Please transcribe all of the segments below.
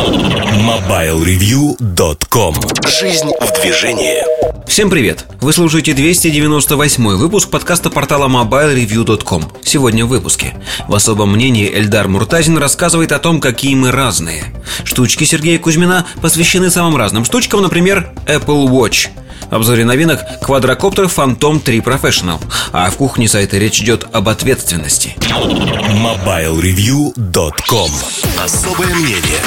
MobileReview.com Жизнь в движении. Всем привет! Вы слушаете 298 выпуск подкаста портала MobileReview.com Сегодня в выпуске. В особом мнении Эльдар Муртазин рассказывает о том, какие мы разные. Штучки Сергея Кузьмина посвящены самым разным штучкам, например, Apple Watch – обзоре новинок квадрокоптер Phantom 3 Professional. А в кухне сайта речь идет об ответственности. MobileReview.com Особое мнение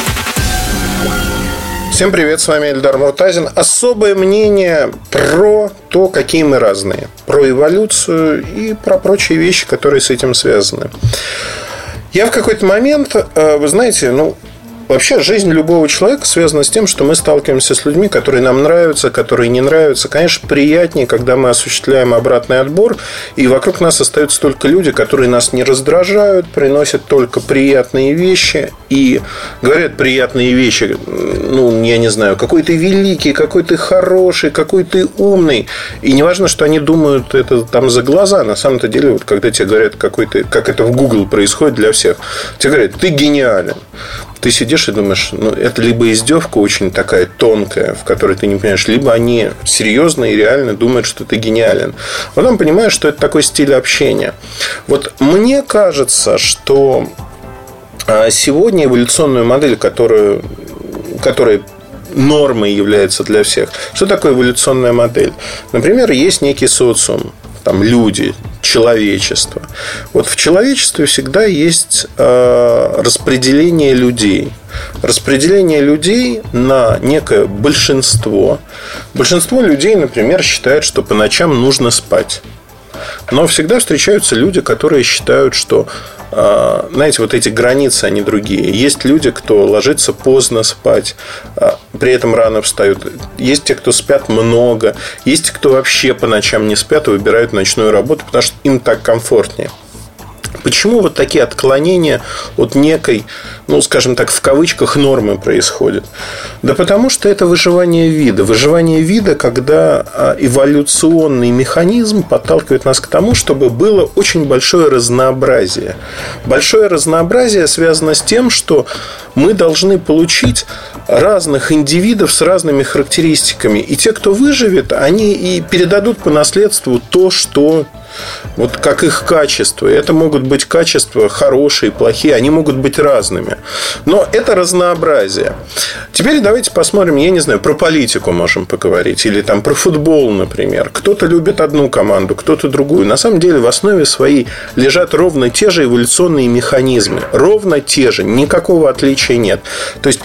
Всем привет, с вами Эльдар Муртазин. Особое мнение про то, какие мы разные. Про эволюцию и про прочие вещи, которые с этим связаны. Я в какой-то момент, э, вы знаете, ну, Вообще, жизнь любого человека связана с тем, что мы сталкиваемся с людьми, которые нам нравятся, которые не нравятся. Конечно, приятнее, когда мы осуществляем обратный отбор, и вокруг нас остаются только люди, которые нас не раздражают, приносят только приятные вещи и говорят приятные вещи. Ну, я не знаю, какой ты великий, какой ты хороший, какой ты умный. И не важно, что они думают это там за глаза. На самом-то деле, вот когда тебе говорят, какой ты, как это в Google происходит для всех, тебе говорят, ты гениален ты сидишь и думаешь, ну, это либо издевка очень такая тонкая, в которой ты не понимаешь, либо они серьезно и реально думают, что ты гениален. Потом понимаешь, что это такой стиль общения. Вот мне кажется, что а, сегодня эволюционную модель, которую, которая нормой является для всех. Что такое эволюционная модель? Например, есть некий социум, там люди, человечество. Вот в человечестве всегда есть э, распределение людей. Распределение людей на некое большинство. Большинство людей, например, считает, что по ночам нужно спать. Но всегда встречаются люди, которые считают, что знаете, вот эти границы, они другие. Есть люди, кто ложится поздно спать, а, при этом рано встают. Есть те, кто спят много. Есть те, кто вообще по ночам не спят и выбирают ночную работу, потому что им так комфортнее. Почему вот такие отклонения от некой, ну, скажем так, в кавычках нормы происходят? Да потому что это выживание вида. Выживание вида, когда а, эволюционный механизм подталкивает нас к тому, чтобы было очень большое разнообразие. Большое разнообразие связано с тем, что мы должны получить разных индивидов с разными характеристиками. И те, кто выживет, они и передадут по наследству то, что вот как их качество. Это могут быть качества хорошие, плохие, они могут быть разными. Но это разнообразие. Теперь давайте посмотрим, я не знаю, про политику можем поговорить. Или там про футбол, например. Кто-то любит одну команду, кто-то другую. На самом деле в основе своей лежат ровно те же эволюционные механизмы. Ровно те же. Никакого отличия нет. То есть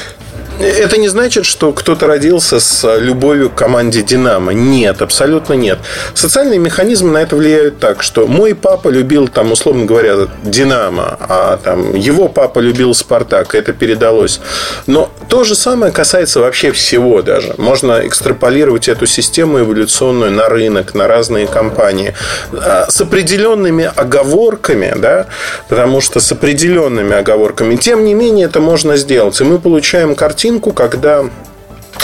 это не значит, что кто-то родился с любовью к команде «Динамо». Нет, абсолютно нет. Социальные механизмы на это влияют так, что мой папа любил, там, условно говоря, «Динамо», а там, его папа любил «Спартак», это передалось. Но то же самое касается вообще всего даже. Можно экстраполировать эту систему эволюционную на рынок, на разные компании. А, с определенными оговорками, да, потому что с определенными оговорками. Тем не менее, это можно сделать. И мы получаем картину картинку, когда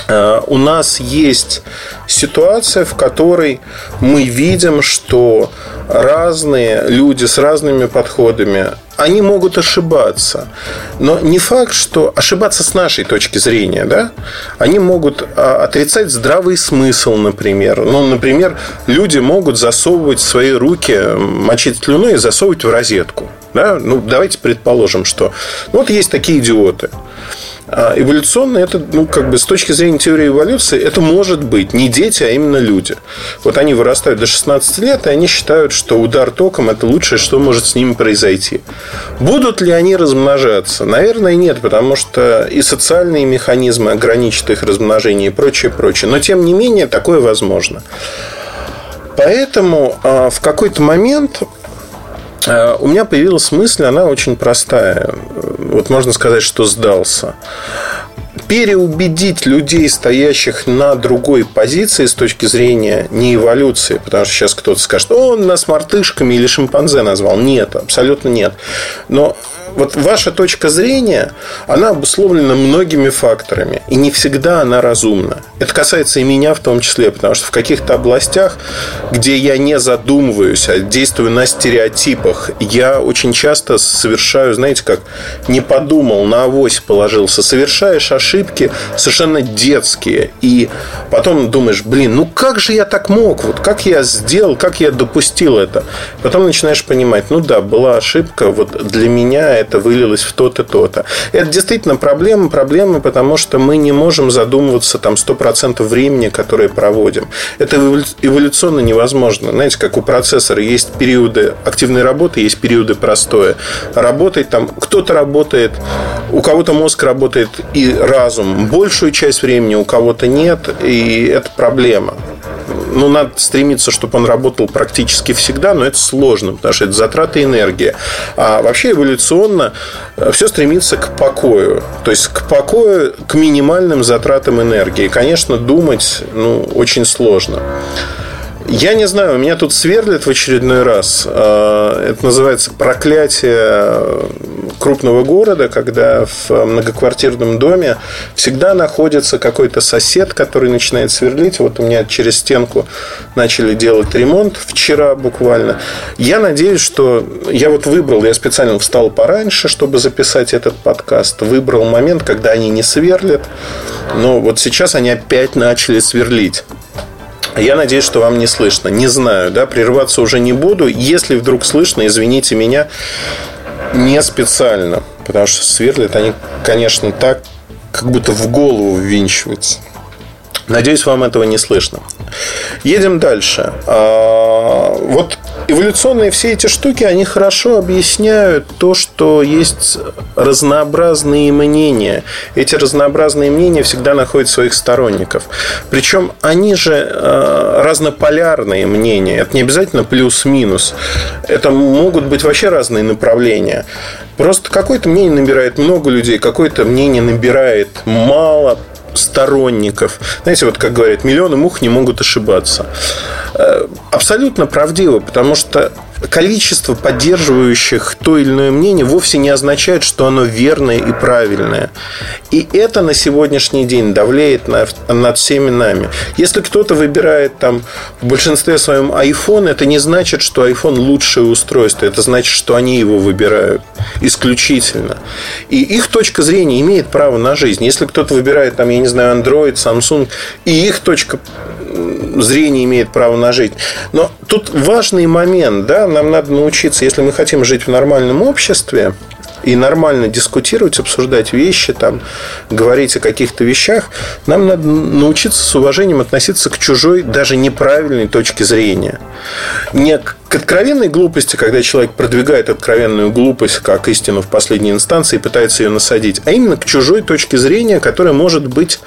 э, у нас есть ситуация, в которой мы видим, что разные люди с разными подходами, они могут ошибаться. Но не факт, что ошибаться с нашей точки зрения, да? Они могут а, отрицать здравый смысл, например. Ну, например, люди могут засовывать свои руки, мочить слюной и засовывать в розетку. Да? Ну, давайте предположим, что ну, вот есть такие идиоты. А эволюционно это, ну, как бы с точки зрения теории эволюции, это может быть не дети, а именно люди. Вот они вырастают до 16 лет, и они считают, что удар током – это лучшее, что может с ними произойти. Будут ли они размножаться? Наверное, нет, потому что и социальные механизмы ограничат их размножение и прочее, прочее. Но, тем не менее, такое возможно. Поэтому а, в какой-то момент у меня появилась мысль, она очень простая. Вот можно сказать, что сдался. Переубедить людей, стоящих на другой позиции с точки зрения не эволюции, потому что сейчас кто-то скажет, он нас мартышками или шимпанзе назвал. Нет, абсолютно нет. Но вот ваша точка зрения, она обусловлена многими факторами, и не всегда она разумна. Это касается и меня в том числе, потому что в каких-то областях, где я не задумываюсь, а действую на стереотипах, я очень часто совершаю, знаете, как не подумал, на авось положился, совершаешь ошибки совершенно детские, и потом думаешь, блин, ну как же я так мог, вот как я сделал, как я допустил это. Потом начинаешь понимать, ну да, была ошибка, вот для меня это вылилось в то-то, то-то. Это действительно проблема, проблема, потому что мы не можем задумываться там 100% времени, которое проводим. Это эволюционно невозможно. Знаете, как у процессора есть периоды активной работы, есть периоды простоя. Работать там, кто-то работает, у кого-то мозг работает и разум большую часть времени, у кого-то нет, и это проблема ну, надо стремиться, чтобы он работал практически всегда, но это сложно, потому что это затраты энергии. А вообще эволюционно э, все стремится к покою. То есть к покою, к минимальным затратам энергии. Конечно, думать ну, очень сложно. Я не знаю, меня тут сверлит в очередной раз. А, это называется проклятие крупного города, когда в многоквартирном доме всегда находится какой-то сосед, который начинает сверлить. Вот у меня через стенку начали делать ремонт вчера буквально. Я надеюсь, что я вот выбрал, я специально встал пораньше, чтобы записать этот подкаст. Выбрал момент, когда они не сверлят. Но вот сейчас они опять начали сверлить. Я надеюсь, что вам не слышно. Не знаю, да, прерываться уже не буду. Если вдруг слышно, извините меня, не специально. Потому что сверлят они, конечно, так, как будто в голову ввинчиваются. Надеюсь, вам этого не слышно. Едем дальше. А, вот эволюционные все эти штуки, они хорошо объясняют то, что есть разнообразные мнения. Эти разнообразные мнения всегда находят своих сторонников. Причем они же э, разнополярные мнения. Это не обязательно плюс-минус. Это могут быть вообще разные направления. Просто какое-то мнение набирает много людей, какое-то мнение набирает мало сторонников. Знаете, вот как говорят, миллионы мух не могут ошибаться. Э, абсолютно правдиво, потому что количество поддерживающих то или иное мнение вовсе не означает, что оно верное и правильное. И это на сегодняшний день давляет над всеми нами. Если кто-то выбирает там в большинстве своем iPhone, это не значит, что iPhone лучшее устройство. Это значит, что они его выбирают исключительно. И их точка зрения имеет право на жизнь. Если кто-то выбирает там, я не знаю, Android, Samsung, и их точка зрение имеет право на жизнь. Но тут важный момент, да, нам надо научиться, если мы хотим жить в нормальном обществе, и нормально дискутировать, обсуждать вещи, там, говорить о каких-то вещах, нам надо научиться с уважением относиться к чужой, даже неправильной точке зрения. Не к откровенной глупости, когда человек продвигает откровенную глупость как истину в последней инстанции и пытается ее насадить, а именно к чужой точке зрения, которая может быть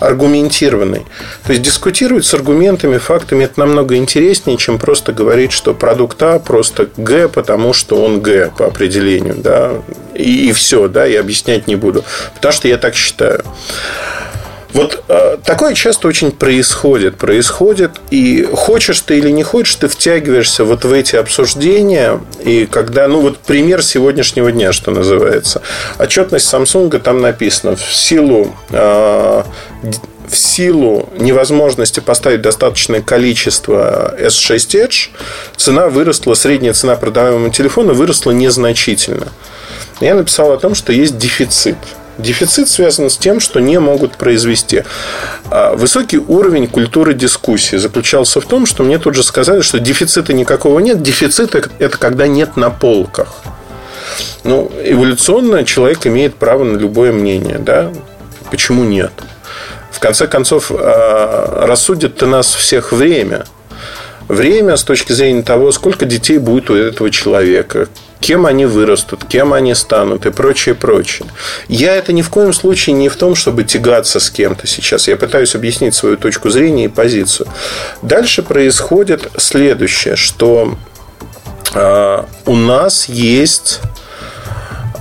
аргументированной. То есть дискутировать с аргументами, фактами это намного интереснее, чем просто говорить, что продукт А просто Г, потому что он Г по определению, да, и, и все, да, и объяснять не буду, потому что я так считаю. Вот э, такое часто очень происходит. Происходит, и хочешь ты или не хочешь, ты втягиваешься вот в эти обсуждения. И когда, ну вот пример сегодняшнего дня, что называется. Отчетность Samsung там написано в силу э, в силу невозможности поставить достаточное количество S6 Edge, цена выросла, средняя цена продаваемого телефона выросла незначительно. Я написал о том, что есть дефицит – Дефицит связан с тем, что не могут произвести. А высокий уровень культуры дискуссии заключался в том, что мне тут же сказали, что дефицита никакого нет. Дефицит – это когда нет на полках. Ну, эволюционно человек имеет право на любое мнение, да? Почему нет? В конце концов, а, рассудит-то нас всех время – время с точки зрения того, сколько детей будет у этого человека, кем они вырастут, кем они станут и прочее, прочее. Я это ни в коем случае не в том, чтобы тягаться с кем-то сейчас. Я пытаюсь объяснить свою точку зрения и позицию. Дальше происходит следующее, что э, у нас есть А,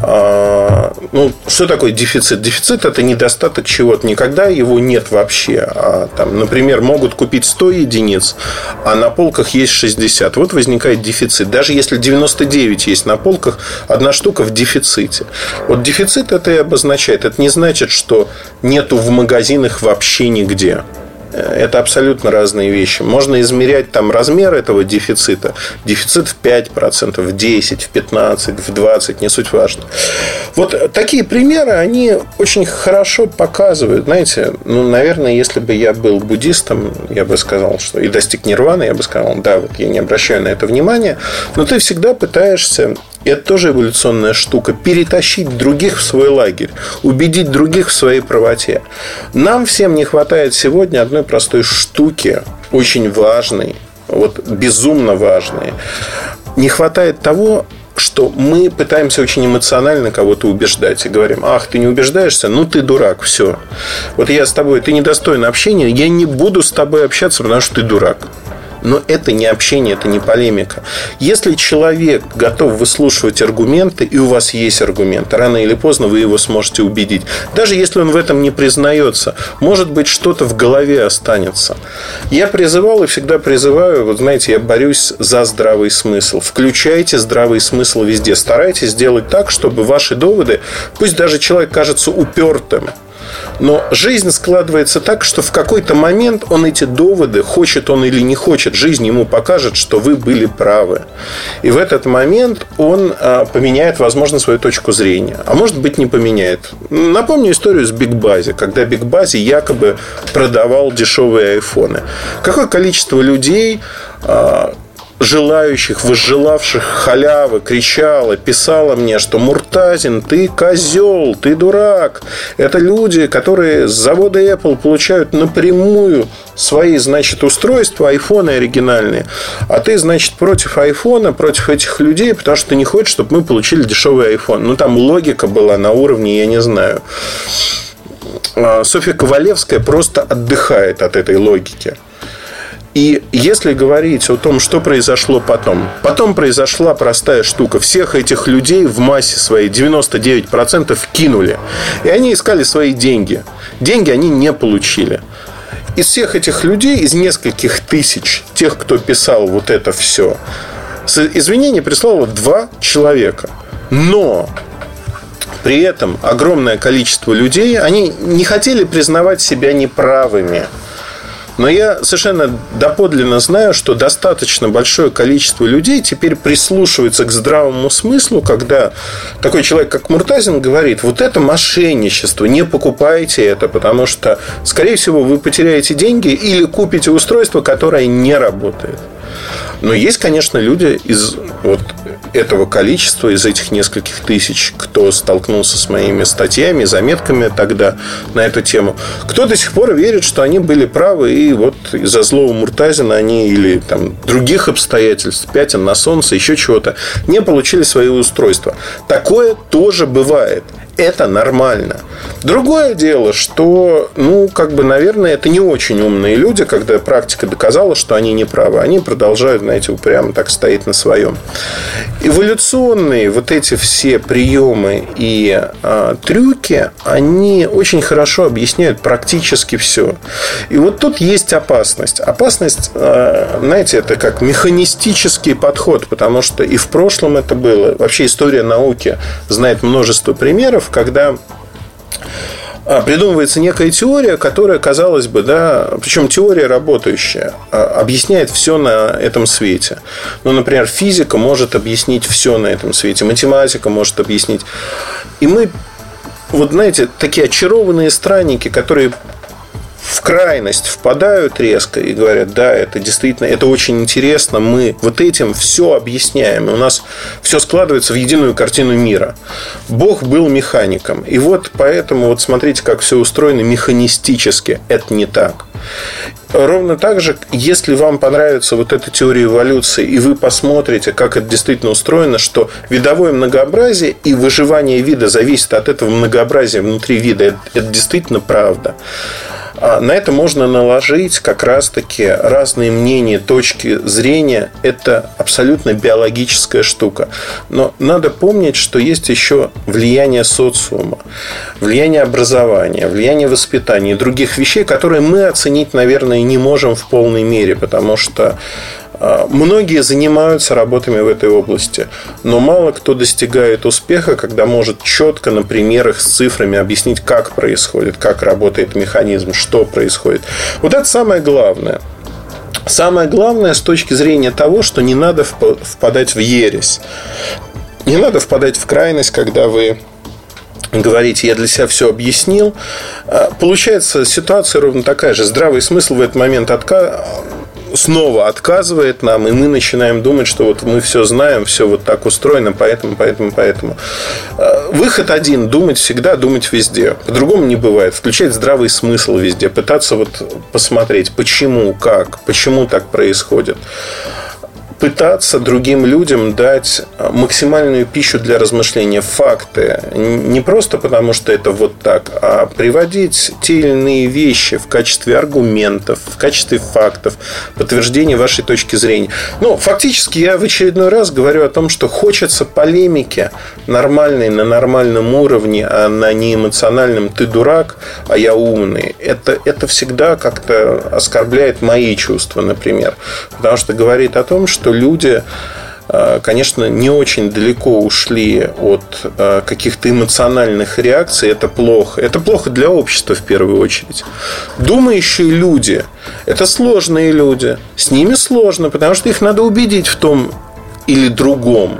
ну, что такое дефицит? Дефицит – это недостаток чего-то. Никогда его нет вообще. А, там, например, могут купить 100 единиц, а на полках есть 60. Вот возникает дефицит. Даже если 99 есть на полках, одна штука в дефиците. Вот дефицит это и обозначает. Это не значит, что нету в магазинах вообще нигде. Это абсолютно разные вещи. Можно измерять там размер этого дефицита. Дефицит в 5%, в 10%, в 15%, в 20%, не суть важно. Вот такие примеры, они очень хорошо показывают. Знаете, ну, наверное, если бы я был буддистом, я бы сказал, что и достиг нирваны, я бы сказал, да, вот я не обращаю на это внимания, но ты всегда пытаешься это тоже эволюционная штука. Перетащить других в свой лагерь. Убедить других в своей правоте. Нам всем не хватает сегодня одной простой штуки, очень важной, вот безумно важной. Не хватает того, что мы пытаемся очень эмоционально кого-то убеждать и говорим, ах, ты не убеждаешься, ну ты дурак, все. Вот я с тобой, ты недостоин общения, я не буду с тобой общаться, потому что ты дурак. Но это не общение, это не полемика. Если человек готов выслушивать аргументы, и у вас есть аргумент, рано или поздно вы его сможете убедить. Даже если он в этом не признается, может быть, что-то в голове останется. Я призывал и всегда призываю, вот знаете, я борюсь за здравый смысл. Включайте здравый смысл везде. Старайтесь сделать так, чтобы ваши доводы, пусть даже человек кажется упертым, но жизнь складывается так, что в какой-то момент он эти доводы, хочет он или не хочет, жизнь ему покажет, что вы были правы. И в этот момент он а, поменяет, возможно, свою точку зрения. А может быть, не поменяет. Напомню историю с BigBuzzy, когда BigBuzzy якобы продавал дешевые айфоны. Какое количество людей а, желающих, возжелавших халявы кричала, писала мне, что Муртазин, ты козел, ты дурак. Это люди, которые с завода Apple получают напрямую свои, значит, устройства, айфоны оригинальные. А ты, значит, против айфона, против этих людей, потому что ты не хочешь, чтобы мы получили дешевый iPhone. Ну, там логика была на уровне, я не знаю. А, Софья Ковалевская просто отдыхает от этой логики. И если говорить о том, что произошло потом, потом произошла простая штука. Всех этих людей в массе своей 99% кинули. И они искали свои деньги. Деньги они не получили. Из всех этих людей, из нескольких тысяч, тех, кто писал вот это все, извинения прислало два человека. Но при этом огромное количество людей, они не хотели признавать себя неправыми. Но я совершенно доподлинно знаю, что достаточно большое количество людей теперь прислушивается к здравому смыслу, когда такой человек, как Муртазин, говорит, вот это мошенничество, не покупайте это, потому что, скорее всего, вы потеряете деньги или купите устройство, которое не работает. Но есть, конечно, люди из вот этого количества, из этих нескольких тысяч, кто столкнулся с моими статьями, заметками тогда на эту тему, кто до сих пор верит, что они были правы, и вот из-за злого Муртазина они или там других обстоятельств, пятен на солнце, еще чего-то, не получили свои устройства. Такое тоже бывает это нормально. Другое дело, что, ну, как бы, наверное, это не очень умные люди, когда практика доказала, что они не правы. Они продолжают, знаете, упрямо так стоять на своем. Эволюционные вот эти все приемы и а, трюки, они очень хорошо объясняют практически все. И вот тут есть опасность. Опасность, а, знаете, это как механистический подход, потому что и в прошлом это было. Вообще история науки знает множество примеров, когда придумывается некая теория, которая, казалось бы, да, причем теория работающая, а, объясняет все на этом свете. Ну, например, физика может объяснить все на этом свете, математика может объяснить. И мы, вот знаете, такие очарованные странники, которые в крайность впадают резко и говорят, да, это действительно, это очень интересно, мы вот этим все объясняем, и у нас все складывается в единую картину мира. Бог был механиком, и вот поэтому вот смотрите, как все устроено механистически, это не так. Ровно так же, если вам понравится вот эта теория эволюции, и вы посмотрите, как это действительно устроено, что видовое многообразие и выживание вида зависит от этого многообразия внутри вида, это, это действительно правда на это можно наложить как раз-таки разные мнения, точки зрения. Это абсолютно биологическая штука. Но надо помнить, что есть еще влияние социума, влияние образования, влияние воспитания и других вещей, которые мы оценить, наверное, не можем в полной мере, потому что а, Многие занимаются работами в этой области, но мало кто достигает успеха, когда может четко на примерах с цифрами объяснить, как происходит, как работает механизм, что происходит. Вот это самое главное. Самое главное с точки зрения того, что не надо впадать в ересь. Не надо впадать в крайность, когда вы говорите, я для себя все объяснил. А, получается ситуация ровно такая же. Здравый смысл в этот момент отка снова отказывает нам, и мы начинаем думать, что вот мы все знаем, все вот так устроено, поэтому, поэтому, поэтому. Э, выход один – думать всегда, думать везде. По-другому не бывает. Включать здравый смысл везде, пытаться вот посмотреть, почему, как, почему так происходит пытаться другим людям дать максимальную пищу для размышления, факты. Не просто потому, что это вот так, а приводить те или иные вещи в качестве аргументов, в качестве фактов, подтверждения вашей точки зрения. Ну, фактически я в очередной раз говорю о том, что хочется полемики нормальной, на нормальном уровне, а на неэмоциональном «ты дурак, а я умный». Это, это всегда как-то оскорбляет мои чувства, например. Потому что говорит о том, что люди э, конечно, не очень далеко ушли от э, каких-то эмоциональных реакций. Это плохо. Это плохо для общества в первую очередь. Думающие люди – это сложные люди. С ними сложно, потому что их надо убедить в том или другом.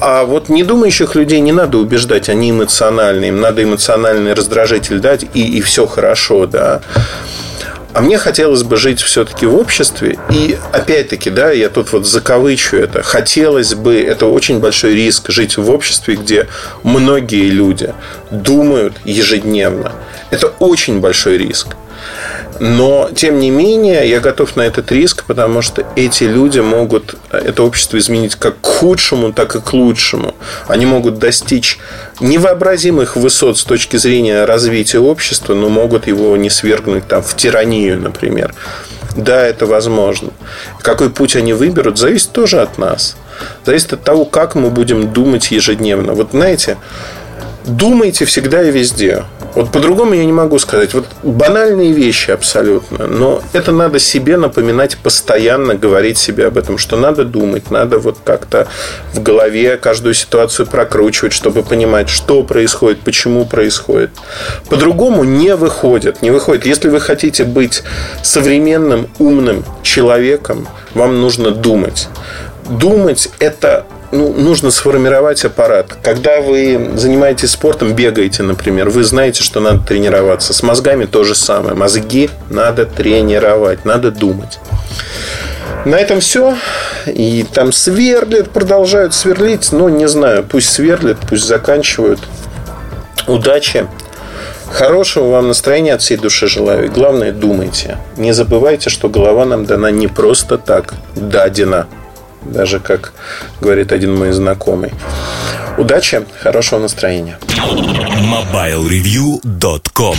А вот недумающих людей не надо убеждать, они эмоциональные. Им надо эмоциональный раздражитель дать, и, и все хорошо, да. А мне хотелось бы жить все-таки в обществе. И опять-таки, да, я тут вот закавычу это. Хотелось бы, это очень большой риск жить в обществе, где многие люди думают ежедневно. Это очень большой риск. Но, тем не менее, я готов на этот риск, потому что эти люди могут это общество изменить как к худшему, так и к лучшему. Они могут достичь невообразимых высот с точки зрения развития общества, но могут его не свергнуть там, в тиранию, например. Да, это возможно. Какой путь они выберут, зависит тоже от нас. Зависит от того, как мы будем думать ежедневно. Вот знаете, думайте всегда и везде. Вот по-другому я не могу сказать. Вот банальные вещи абсолютно. Но это надо себе напоминать постоянно, говорить себе об этом, что надо думать, надо вот как-то в голове каждую ситуацию прокручивать, чтобы понимать, что происходит, почему происходит. По-другому не выходит. Не выходит. Если вы хотите быть современным, умным человеком, вам нужно думать. Думать – это ну, нужно сформировать аппарат. Когда вы занимаетесь спортом, бегаете, например, вы знаете, что надо тренироваться. С мозгами то же самое. Мозги надо тренировать, надо думать. На этом все. И там сверлят, продолжают сверлить. Ну, не знаю, пусть сверлят, пусть заканчивают. Удачи. Хорошего вам настроения от всей души желаю. И главное, думайте. Не забывайте, что голова нам дана не просто так, дадена даже как говорит один мой знакомый. Удачи, хорошего настроения. MobileReview.com